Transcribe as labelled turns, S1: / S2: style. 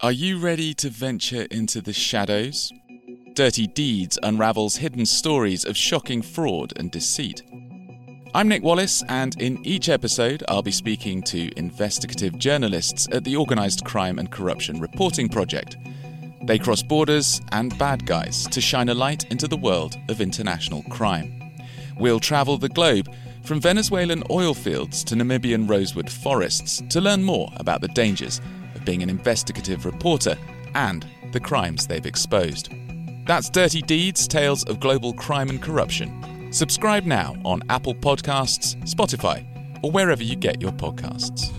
S1: Are you ready to venture into the shadows? Dirty Deeds unravels hidden stories of shocking fraud and deceit. I'm Nick Wallis, and in each episode, I'll be speaking to investigative journalists at the Organised Crime and Corruption Reporting Project. They cross borders and bad guys to shine a light into the world of international crime. We'll travel the globe from Venezuelan oil fields to Namibian rosewood forests to learn more about the dangers of being an investigative reporter and the crimes they've exposed. That's Dirty Deeds Tales of Global Crime and Corruption. Subscribe now on Apple Podcasts, Spotify, or wherever you get your podcasts.